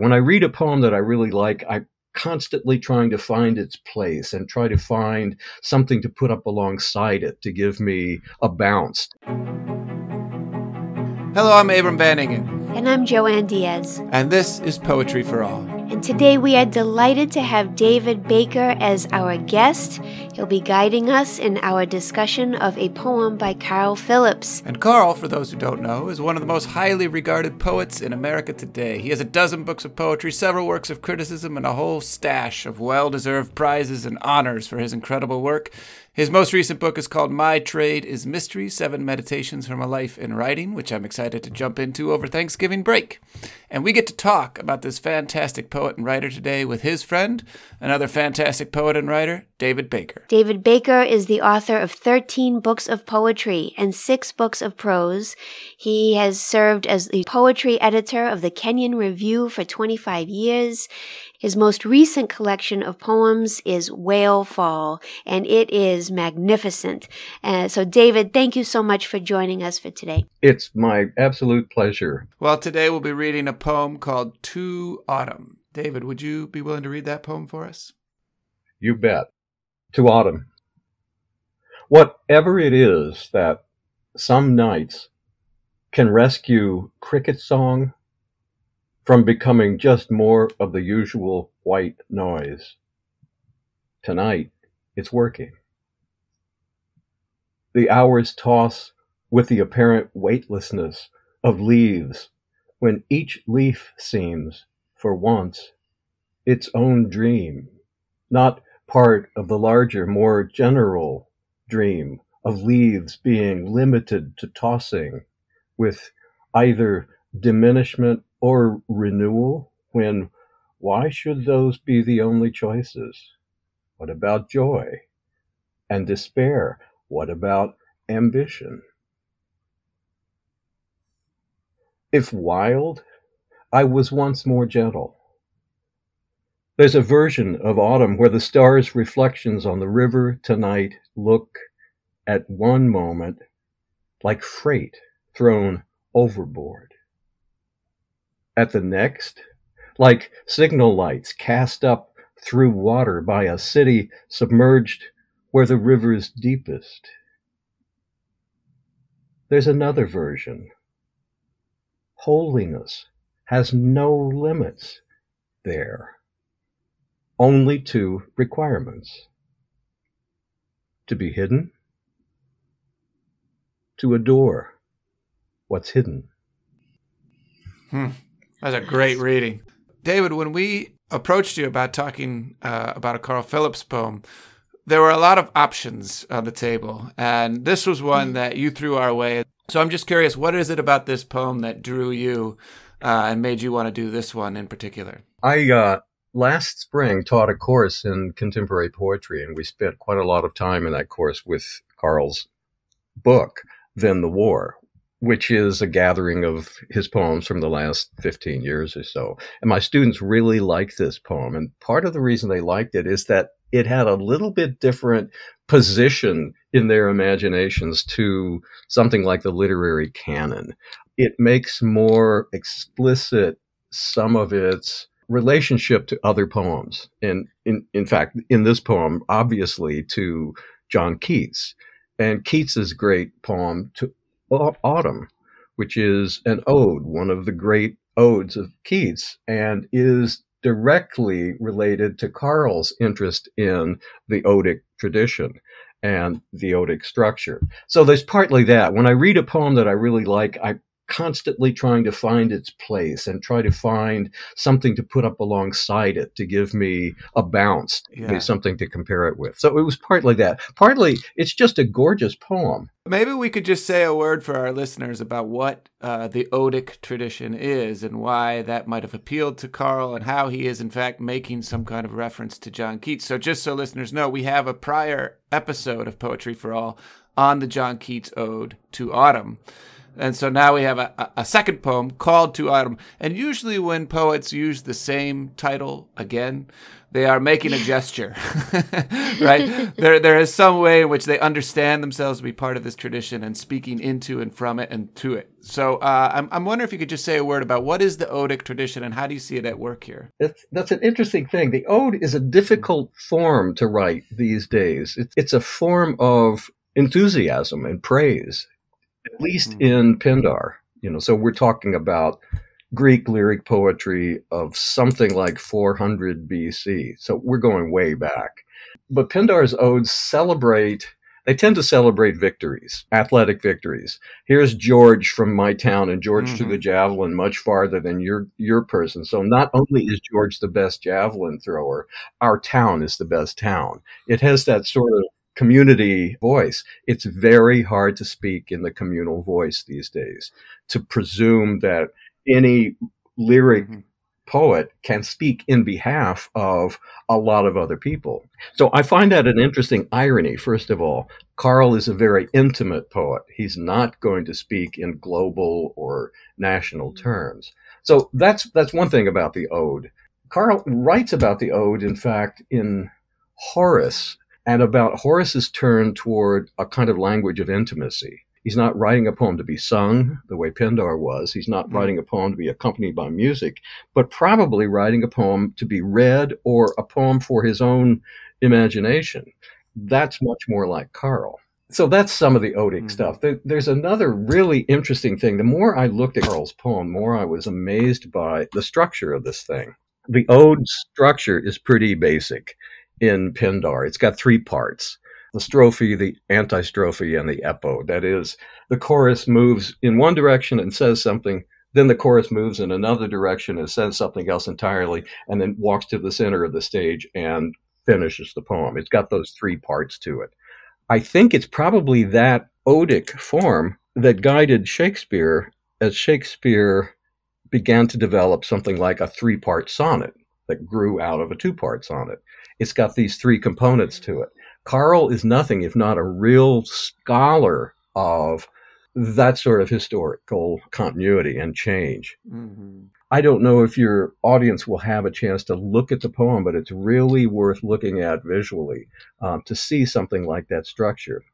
When I read a poem that I really like, I constantly trying to find its place and try to find something to put up alongside it to give me a bounce. Hello, I'm Abram Van Engen. And I'm Joanne Diaz. And this is Poetry for All. And today we are delighted to have David Baker as our guest. He'll be guiding us in our discussion of a poem by Carl Phillips. And Carl, for those who don't know, is one of the most highly regarded poets in America today. He has a dozen books of poetry, several works of criticism, and a whole stash of well deserved prizes and honors for his incredible work. His most recent book is called My Trade is Mystery Seven Meditations from a Life in Writing, which I'm excited to jump into over Thanksgiving break. And we get to talk about this fantastic poet and writer today with his friend, another fantastic poet and writer, David Baker. David Baker is the author of 13 books of poetry and six books of prose. He has served as the poetry editor of the Kenyon Review for 25 years. His most recent collection of poems is Whale Fall, and it is magnificent. Uh, so, David, thank you so much for joining us for today. It's my absolute pleasure. Well, today we'll be reading a poem called To Autumn. David, would you be willing to read that poem for us? You bet. To Autumn. Whatever it is that some nights can rescue cricket song from becoming just more of the usual white noise. Tonight, it's working. The hours toss with the apparent weightlessness of leaves when each leaf seems, for once, its own dream, not part of the larger, more general dream of leaves being limited to tossing with either diminishment or renewal when why should those be the only choices? What about joy and despair? What about ambition? If wild, I was once more gentle. There's a version of autumn where the stars' reflections on the river tonight look at one moment like freight thrown overboard at the next, like signal lights cast up through water by a city submerged where the river's deepest. There's another version. Holiness has no limits there, only two requirements to be hidden, to adore what's hidden. Hmm. That's a great reading. David, when we approached you about talking uh, about a Carl Phillips poem, there were a lot of options on the table, and this was one that you threw our way. So I'm just curious, what is it about this poem that drew you uh, and made you want to do this one in particular? I uh, last spring taught a course in contemporary poetry, and we spent quite a lot of time in that course with Carl's book, Then the War, which is a gathering of his poems from the last 15 years or so. And my students really liked this poem. And part of the reason they liked it is that it had a little bit different position in their imaginations to something like the literary canon. It makes more explicit some of its relationship to other poems. And in, in fact, in this poem, obviously to John Keats. And Keats's great poem to Autumn, which is an ode, one of the great odes of Keats, and is directly related to Carl's interest in the odic tradition and the odic structure. So there's partly that. When I read a poem that I really like, I constantly trying to find its place and try to find something to put up alongside it to give me a bounce, yeah. something to compare it with. So it was partly that. Partly, it's just a gorgeous poem. Maybe we could just say a word for our listeners about what uh, the odic tradition is and why that might have appealed to Carl and how he is, in fact, making some kind of reference to John Keats. So, just so listeners know, we have a prior episode of Poetry for All on the John Keats Ode to Autumn. And so now we have a, a second poem called to autumn. And usually when poets use the same title again, they are making a gesture, right? there, there is some way in which they understand themselves to be part of this tradition and speaking into and from it and to it. So uh, I'm, I'm wondering if you could just say a word about what is the odic tradition and how do you see it at work here? That's, that's an interesting thing. The ode is a difficult form to write these days. It's, it's a form of enthusiasm and praise, at least mm-hmm. in Pindar. You know, so we're talking about Greek lyric poetry of something like 400 BC. So we're going way back. But Pindar's odes celebrate, they tend to celebrate victories, athletic victories. Here's George from my town, and George mm-hmm. threw the javelin much farther than your, your person. So not only is George the best javelin thrower, our town is the best town. It has that sort of community voice. It's very hard to speak in the communal voice these days. To presume that any lyric mm-hmm. poet can speak in behalf of a lot of other people. So I find that an interesting irony, first of all. Carl is a very intimate poet. He's not going to speak in global or national mm-hmm. terms. So that's that's one thing about the ode. Carl writes about the ode, in fact, in Horace, and about Horace's turn toward a kind of language of intimacy. He's not writing a poem to be sung the way Pindar was. He's not mm-hmm. writing a poem to be accompanied by music, but probably writing a poem to be read or a poem for his own imagination. That's much more like Carl. So that's some of the odic mm-hmm. stuff. There, there's another really interesting thing. The more I looked at Carl's poem, the more I was amazed by the structure of this thing. The ode structure is pretty basic in Pindar. It's got three parts the strophe, the antistrophe, and the epode. That is, the chorus moves in one direction and says something, then the chorus moves in another direction and says something else entirely, and then walks to the center of the stage and finishes the poem. It's got those three parts to it. I think it's probably that odic form that guided Shakespeare as Shakespeare began to develop something like a three part sonnet that grew out of a two part sonnet. It's got these three components to it. Carl is nothing if not a real scholar of that sort of historical continuity and change. Mm-hmm. I don't know if your audience will have a chance to look at the poem, but it's really worth looking at visually um, to see something like that structure.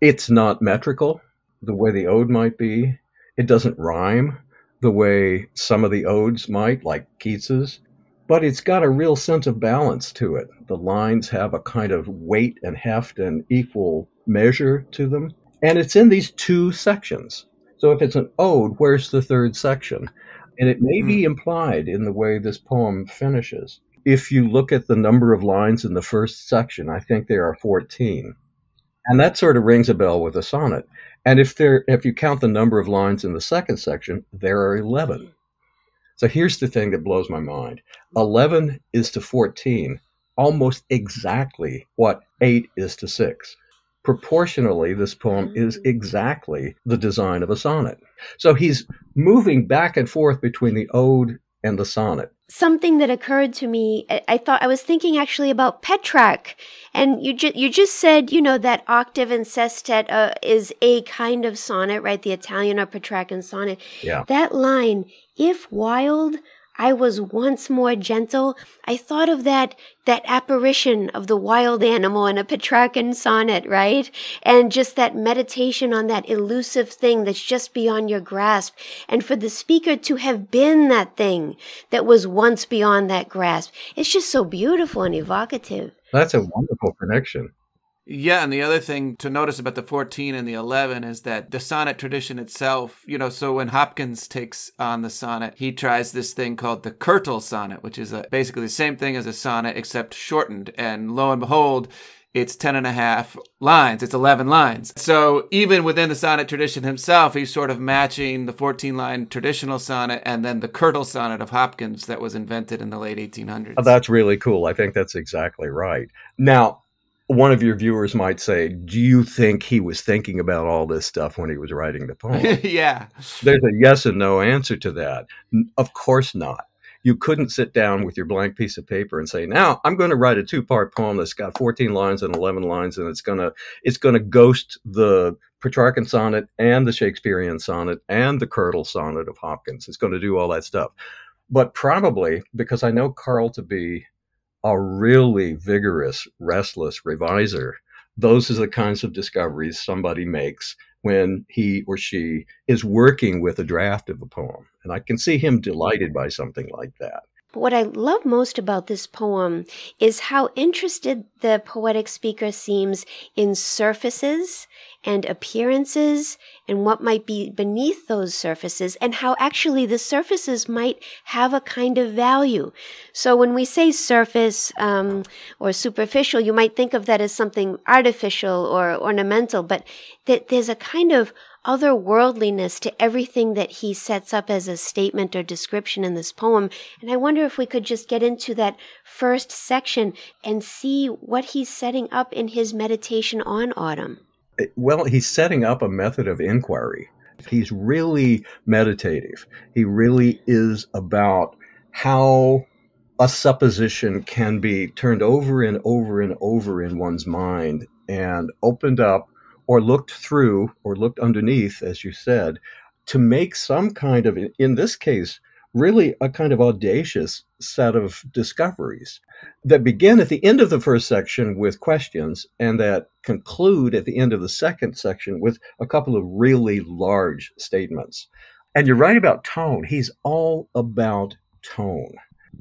It's not metrical the way the ode might be. It doesn't rhyme the way some of the odes might, like Keats's but it's got a real sense of balance to it. The lines have a kind of weight and heft and equal measure to them. And it's in these two sections. So if it's an ode, where's the third section? And it may be hmm. implied in the way this poem finishes. If you look at the number of lines in the first section, I think there are 14. And that sort of rings a bell with a sonnet. And if there if you count the number of lines in the second section, there are 11. So here's the thing that blows my mind 11 is to 14, almost exactly what 8 is to 6. Proportionally, this poem is mm. exactly the design of a sonnet. So he's moving back and forth between the ode and the sonnet. Something that occurred to me, I thought I was thinking actually about Petrarch, and you just you just said you know that octave and sestet uh, is a kind of sonnet, right? The Italian or Petrarchan sonnet. Yeah. That line, if wild, I was once more gentle. I thought of that, that apparition of the wild animal in a Petrarchan sonnet, right? And just that meditation on that elusive thing that's just beyond your grasp. And for the speaker to have been that thing that was once beyond that grasp. It's just so beautiful and evocative. That's a wonderful connection. Yeah, and the other thing to notice about the 14 and the 11 is that the sonnet tradition itself, you know, so when Hopkins takes on the sonnet, he tries this thing called the curtal sonnet, which is a, basically the same thing as a sonnet except shortened. And lo and behold, it's 10 and a half lines. It's 11 lines. So even within the sonnet tradition himself, he's sort of matching the 14 line traditional sonnet and then the curtal sonnet of Hopkins that was invented in the late 1800s. Oh, that's really cool. I think that's exactly right. Now, one of your viewers might say, Do you think he was thinking about all this stuff when he was writing the poem? yeah. There's a yes and no answer to that. Of course not. You couldn't sit down with your blank piece of paper and say, "Now I'm going to write a two-part poem that's got 14 lines and 11 lines, and it's gonna it's gonna ghost the Petrarchan sonnet and the Shakespearean sonnet and the Curtal sonnet of Hopkins. It's going to do all that stuff." But probably because I know Carl to be a really vigorous, restless reviser, those are the kinds of discoveries somebody makes when he or she is working with a draft of a poem. And I can see him delighted by something like that. But what I love most about this poem is how interested the poetic speaker seems in surfaces and appearances and what might be beneath those surfaces and how actually the surfaces might have a kind of value. So when we say surface um, or superficial, you might think of that as something artificial or ornamental, but that there's a kind of otherworldliness to everything that he sets up as a statement or description in this poem. And I wonder if we could just get into that first section and see what he's setting up in his meditation on autumn. Eh, well, he's setting up a method of inquiry. He's really meditative. He really is about how a supposition can be turned over and over and over in one's mind and opened up or looked through or looked underneath, as you said, to make some kind of, in this case, really a kind of audacious set of discoveries that begin at the end of the first section with questions and that conclude at the end of the second section with a couple of really large statements. And you're right about tone. He's all about tone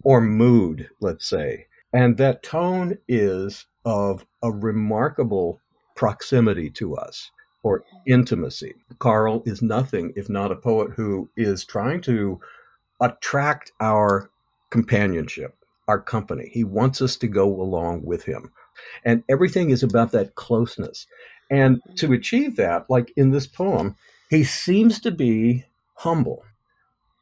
or mood, let's say. And that tone is of a remarkable proximity to us or intimacy. Carl is nothing if not a poet who is trying to attract our companionship, our company. He wants us to go along with him. And everything is about that closeness. And mm-hmm. to achieve that, like in this poem, he seems to be humble.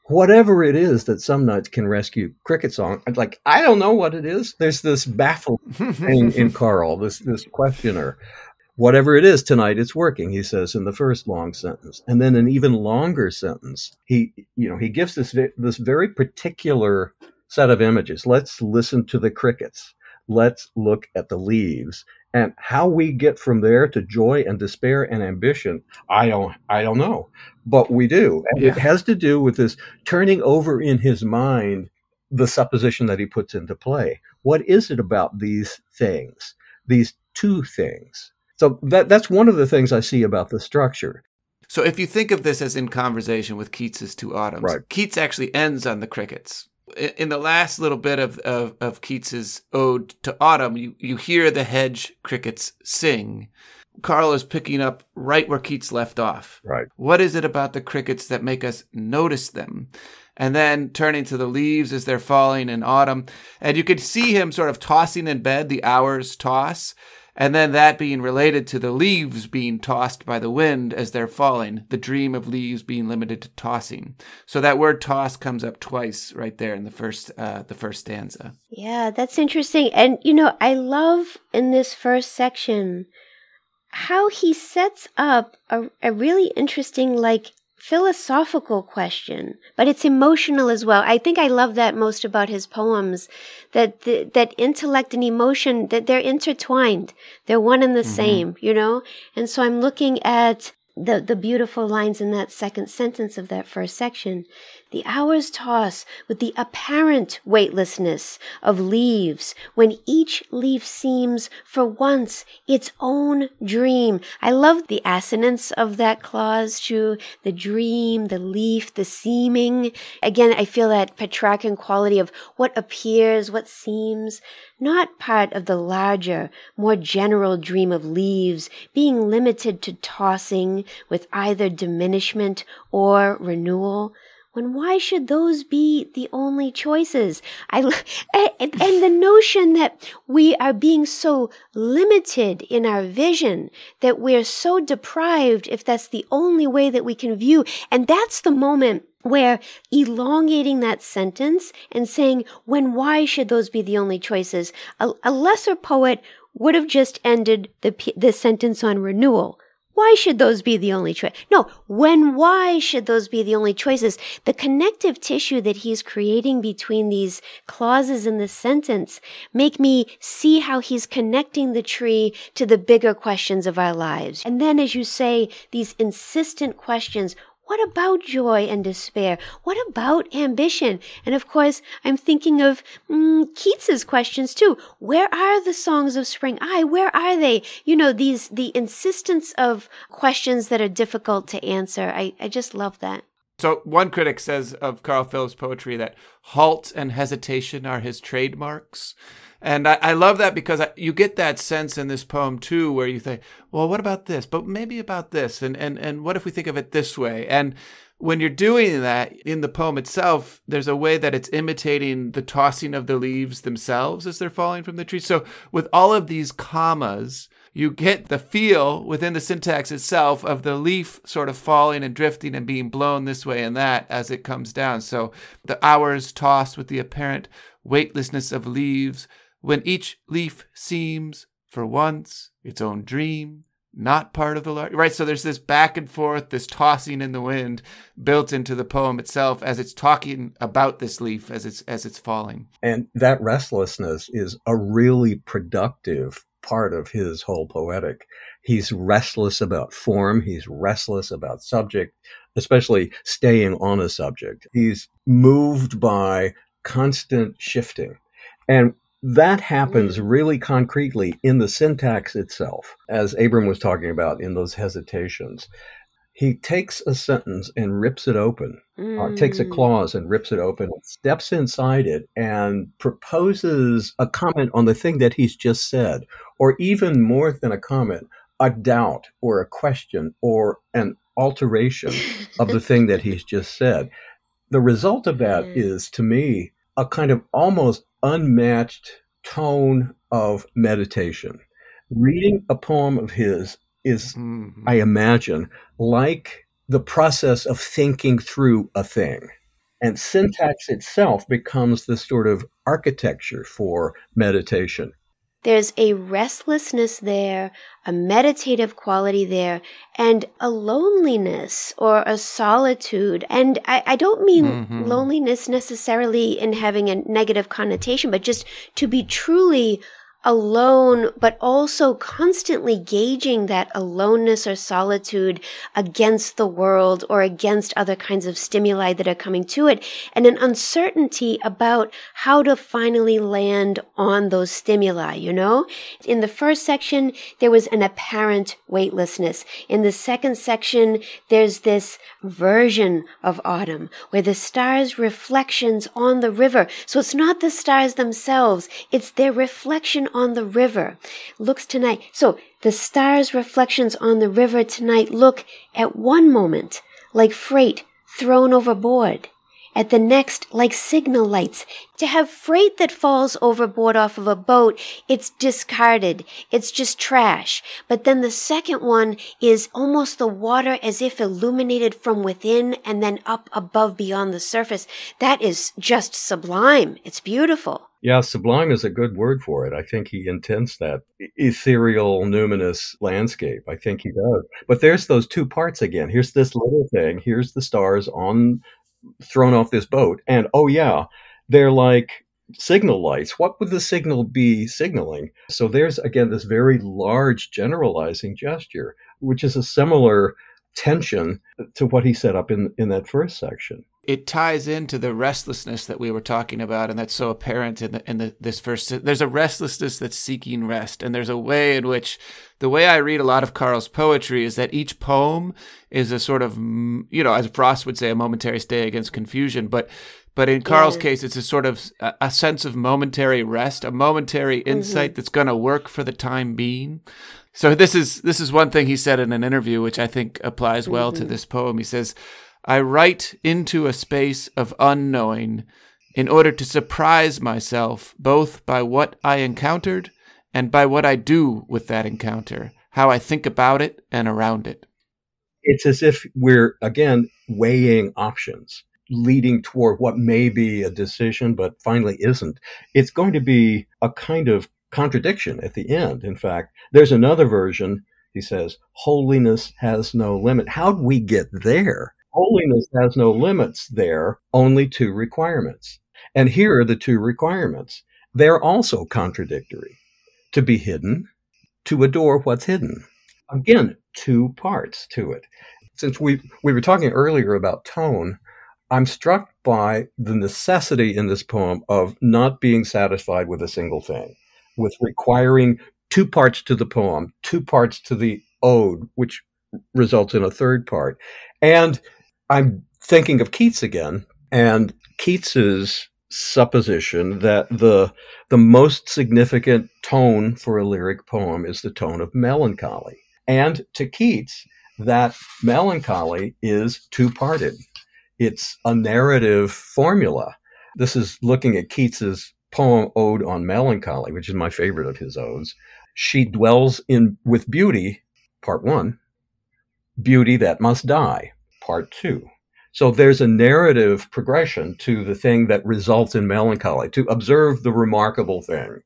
Whatever it is that some nights can rescue cricket song, like I don't know what it is. There's this baffled thing in Carl, this this questioner whatever it is tonight it's working he says in the first long sentence. And then an even longer sentence he you know he gives this this very particular set of images. Let's listen to the crickets. Let's look at the leaves. And how we get from there to joy and despair and ambition i don't i don't know. But we do. Yeah. it has to do with this turning over in his mind the supposition that he puts into play. What is it about these things these two things so that that's one of the things I see about the structure. So if you think of this as in conversation with Keats's Two Autumns, right. Keats actually ends on the crickets. In the last little bit of, of, of Keats's ode to autumn, you, you hear the hedge crickets sing. Carl is picking up right where Keats left off. Right. What is it about the crickets that make us notice them? And then turning to the leaves as they're falling in autumn. And you could see him sort of tossing in bed, the hours toss and then that being related to the leaves being tossed by the wind as they're falling, the dream of leaves being limited to tossing. So that word toss comes up twice right there in the first uh, the first stanza. Yeah, that's interesting. And you know, I love in this first section how he sets up a, a really interesting like philosophical question, but it's emotional as well. I think I love that most about his poems, that the, that intellect and emotion that they're intertwined. They're one and the mm-hmm. same, you know? And so I'm looking at the, the beautiful lines in that second sentence of that first section. The hours toss with the apparent weightlessness of leaves when each leaf seems for once its own dream. I love the assonance of that clause to the dream, the leaf, the seeming. Again, I feel that Petrarchan quality of what appears, what seems, not part of the larger, more general dream of leaves being limited to tossing with either diminishment or renewal when why should those be the only choices? I, and, and the notion that we are being so limited in our vision, that we're so deprived if that's the only way that we can view. And that's the moment where elongating that sentence and saying, when why should those be the only choices? A, a lesser poet would have just ended the, the sentence on renewal why should those be the only choice? No, when why should those be the only choices? The connective tissue that he's creating between these clauses in the sentence make me see how he's connecting the tree to the bigger questions of our lives. And then as you say, these insistent questions, what about joy and despair? What about ambition? And of course, I'm thinking of mm, Keats's questions too. Where are the songs of spring? I, where are they? You know, these, the insistence of questions that are difficult to answer. I, I just love that. So, one critic says of Carl Phillips' poetry that halt and hesitation are his trademarks. And I, I love that because I, you get that sense in this poem too, where you think, well, what about this? But maybe about this. And, and, and what if we think of it this way? And when you're doing that in the poem itself, there's a way that it's imitating the tossing of the leaves themselves as they're falling from the tree. So with all of these commas, you get the feel within the syntax itself of the leaf sort of falling and drifting and being blown this way and that as it comes down. So the hours tossed with the apparent weightlessness of leaves, when each leaf seems, for once, its own dream, not part of the large. Right, so there's this back and forth, this tossing in the wind built into the poem itself as it's talking about this leaf as it's as it's falling. And that restlessness is a really productive part of his whole poetic. He's restless about form, he's restless about subject, especially staying on a subject. He's moved by constant shifting. And that happens really concretely in the syntax itself, as Abram was talking about in those hesitations. He takes a sentence and rips it open, mm. or takes a mm. clause and rips it open, steps inside it, and proposes a comment on the thing that he's just said, or even more than a comment, a doubt or a question or an alteration of the thing that he's just said. The result of that mm. is, to me, a kind of almost unmatched tone of meditation. Reading a poem of his is, mm-hmm. I imagine, like the process of thinking through a thing. And syntax itself becomes the sort of architecture for meditation. There's a restlessness there, a meditative quality there, and a loneliness or a solitude. And I, I don't mean mm-hmm. loneliness necessarily in having a negative connotation, but just to be truly alone, but also constantly gauging that aloneness or solitude against the world or against other kinds of stimuli that are coming to it, and an uncertainty about how to finally land on those stimuli, you know? In the first section, there was an apparent weightlessness. In the second section, there's this version of autumn where the stars' reflections on the river. So it's not the stars themselves, it's their reflection on the river looks tonight. So the stars' reflections on the river tonight look at one moment like freight thrown overboard at the next like signal lights. To have freight that falls overboard off of a boat, it's discarded. It's just trash. But then the second one is almost the water as if illuminated from within and then up above beyond the surface. That is just sublime. It's beautiful. Yeah, sublime is a good word for it. I think he intends that ethereal, numinous landscape. I think he does. But there's those two parts again. Here's this little thing. Here's the stars on thrown off this boat. And oh, yeah, they're like signal lights. What would the signal be signaling? So there's, again, this very large generalizing gesture, which is a similar tension to what he set up in, in that first section it ties into the restlessness that we were talking about, and that's so apparent in the in the this first. There's a restlessness that's seeking rest, and there's a way in which the way I read a lot of Carl's poetry is that each poem is a sort of you know, as Frost would say, a momentary stay against confusion, but but in Carl's yeah. case, it's a sort of a, a, sense of momentary rest, a momentary mm-hmm. insight mm-hmm. that's going to work for the time being. So this is this is one thing he said in an interview, which I think applies well mm-hmm. to this poem. He says. I write into a space of unknowing in order to surprise myself both by what I encountered and by what I do with that encounter, how I think about it and around it. It's as if we're, again, weighing options, leading toward what may be a decision, but finally isn't. It's going to be a kind of contradiction at the end. In fact, there's another version He says, Holiness has no limit. How'd we get there? Holiness has no limits there, only two requirements. And here are the two requirements. They're also contradictory to be hidden, to adore what's hidden. Again, two parts to it. Since we, we were talking earlier about tone, I'm struck by the necessity in this poem of not being satisfied with a single thing, with requiring two parts to the poem, two parts to the ode, which results in a third part. And I'm thinking of Keats again, and Keats's supposition that the the most significant tone for a lyric poem is the tone of melancholy. And to Keats, that melancholy is two-parted. It's a narrative formula. This is looking at Keats's poem Ode on Melancholy, which is my favorite of his odes. She dwells in with beauty, part 1, beauty that must die, part 2. So there's a narrative progression to the thing that results in melancholy, to observe the remarkable thing,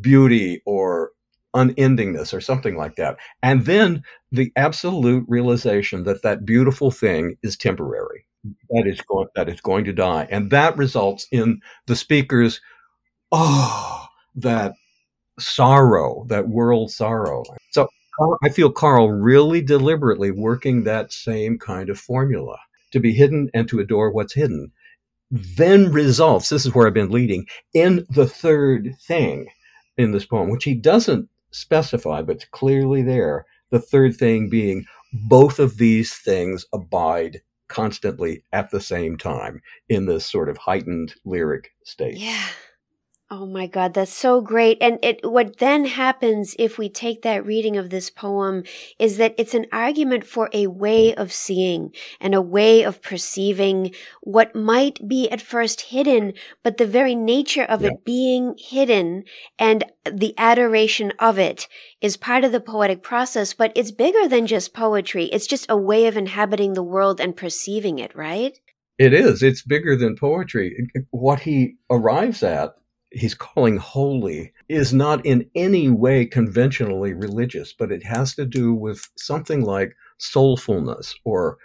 beauty or unendingness or something like that. And then the absolute realization that that beautiful thing is temporary, that is going, that is going to die. And that results in the speaker's, oh, that sorrow, that world sorrow. I feel Carl really deliberately working that same kind of formula to be hidden and to adore what's hidden, then results, this is where I've been leading, in the third thing in this poem, which he doesn't specify, but it's clearly there. The third thing being both of these things abide constantly at the same time in this sort of heightened lyric state. Yeah. Oh my God, that's so great. And it, what then happens if we take that reading of this poem is that it's an argument for a way of seeing and a way of perceiving what might be at first hidden, but the very nature of yeah. it being hidden and the adoration of it is part of the poetic process, but it's bigger than just poetry. It's just a way of inhabiting the world and perceiving it, right? It is. It's bigger than poetry. What he arrives at he's calling holy is not in any way conventionally religious, but it has to do with something like soulfulness or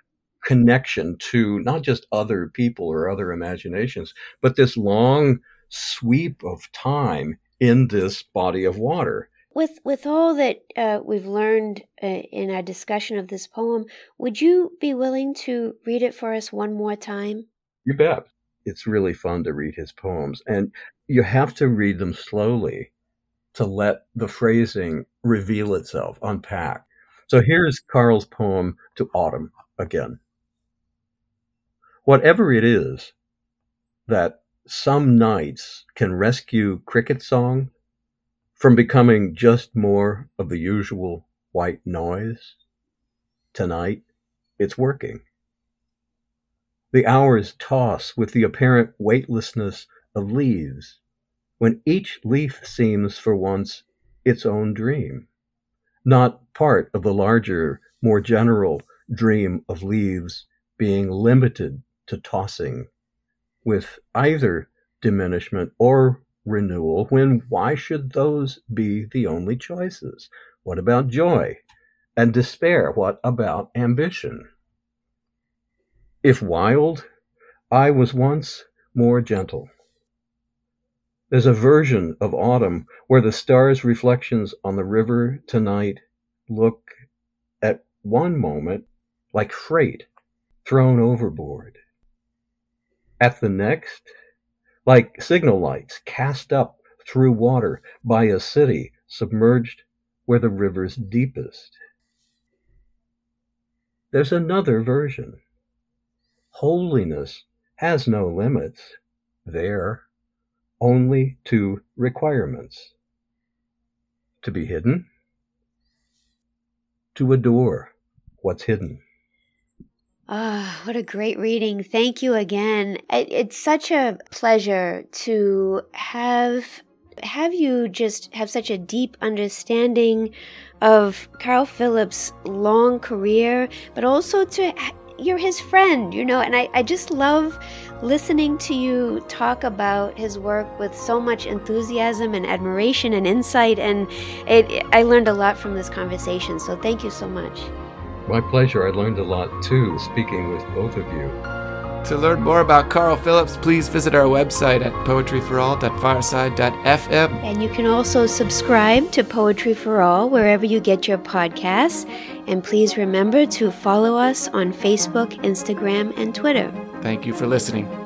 connection to not just other people or other imaginations, but this long sweep of time in this body of water. With with all that uh, we've learned uh, in our discussion of this poem, would you be willing to read it for us one more time? You bet. It's really fun to read his poems, and you have to read them slowly to let the phrasing reveal itself, unpack. So here's Carl's poem to Autumn again. Whatever it is that some nights can rescue cricket song from becoming just more of the usual white noise, tonight it's working. The hours toss with the apparent weightlessness of leaves, when each leaf seems for once its own dream, not part of the larger, more general dream of leaves being limited to tossing, with either diminishment or renewal, when why should those be the only choices? What about joy and despair? What about ambition? If wild, I was once more gentle. There's a version of autumn where the stars' reflections on the river tonight look at one moment like freight thrown overboard. At the next, like signal lights cast up through water by a city submerged where the river's deepest. There's another version Holiness has no limits there, only two requirements to be hidden, to adore what's hidden. Ah, oh, what a great reading. Thank you again. It's such a pleasure to have have you just have such a deep understanding of Carl Phillips' long career, but also to you're his friend, you know, and I, I just love listening to you talk about his work with so much enthusiasm and admiration and insight. And it, I learned a lot from this conversation. So thank you so much. My pleasure. I learned a lot too, speaking with both of you. To learn more about Carl Phillips, please visit our website at poetryforall.fireside.fm. And you can also subscribe to Poetry for All wherever you get your podcasts. And please remember to follow us on Facebook, Instagram, and Twitter. Thank you for listening.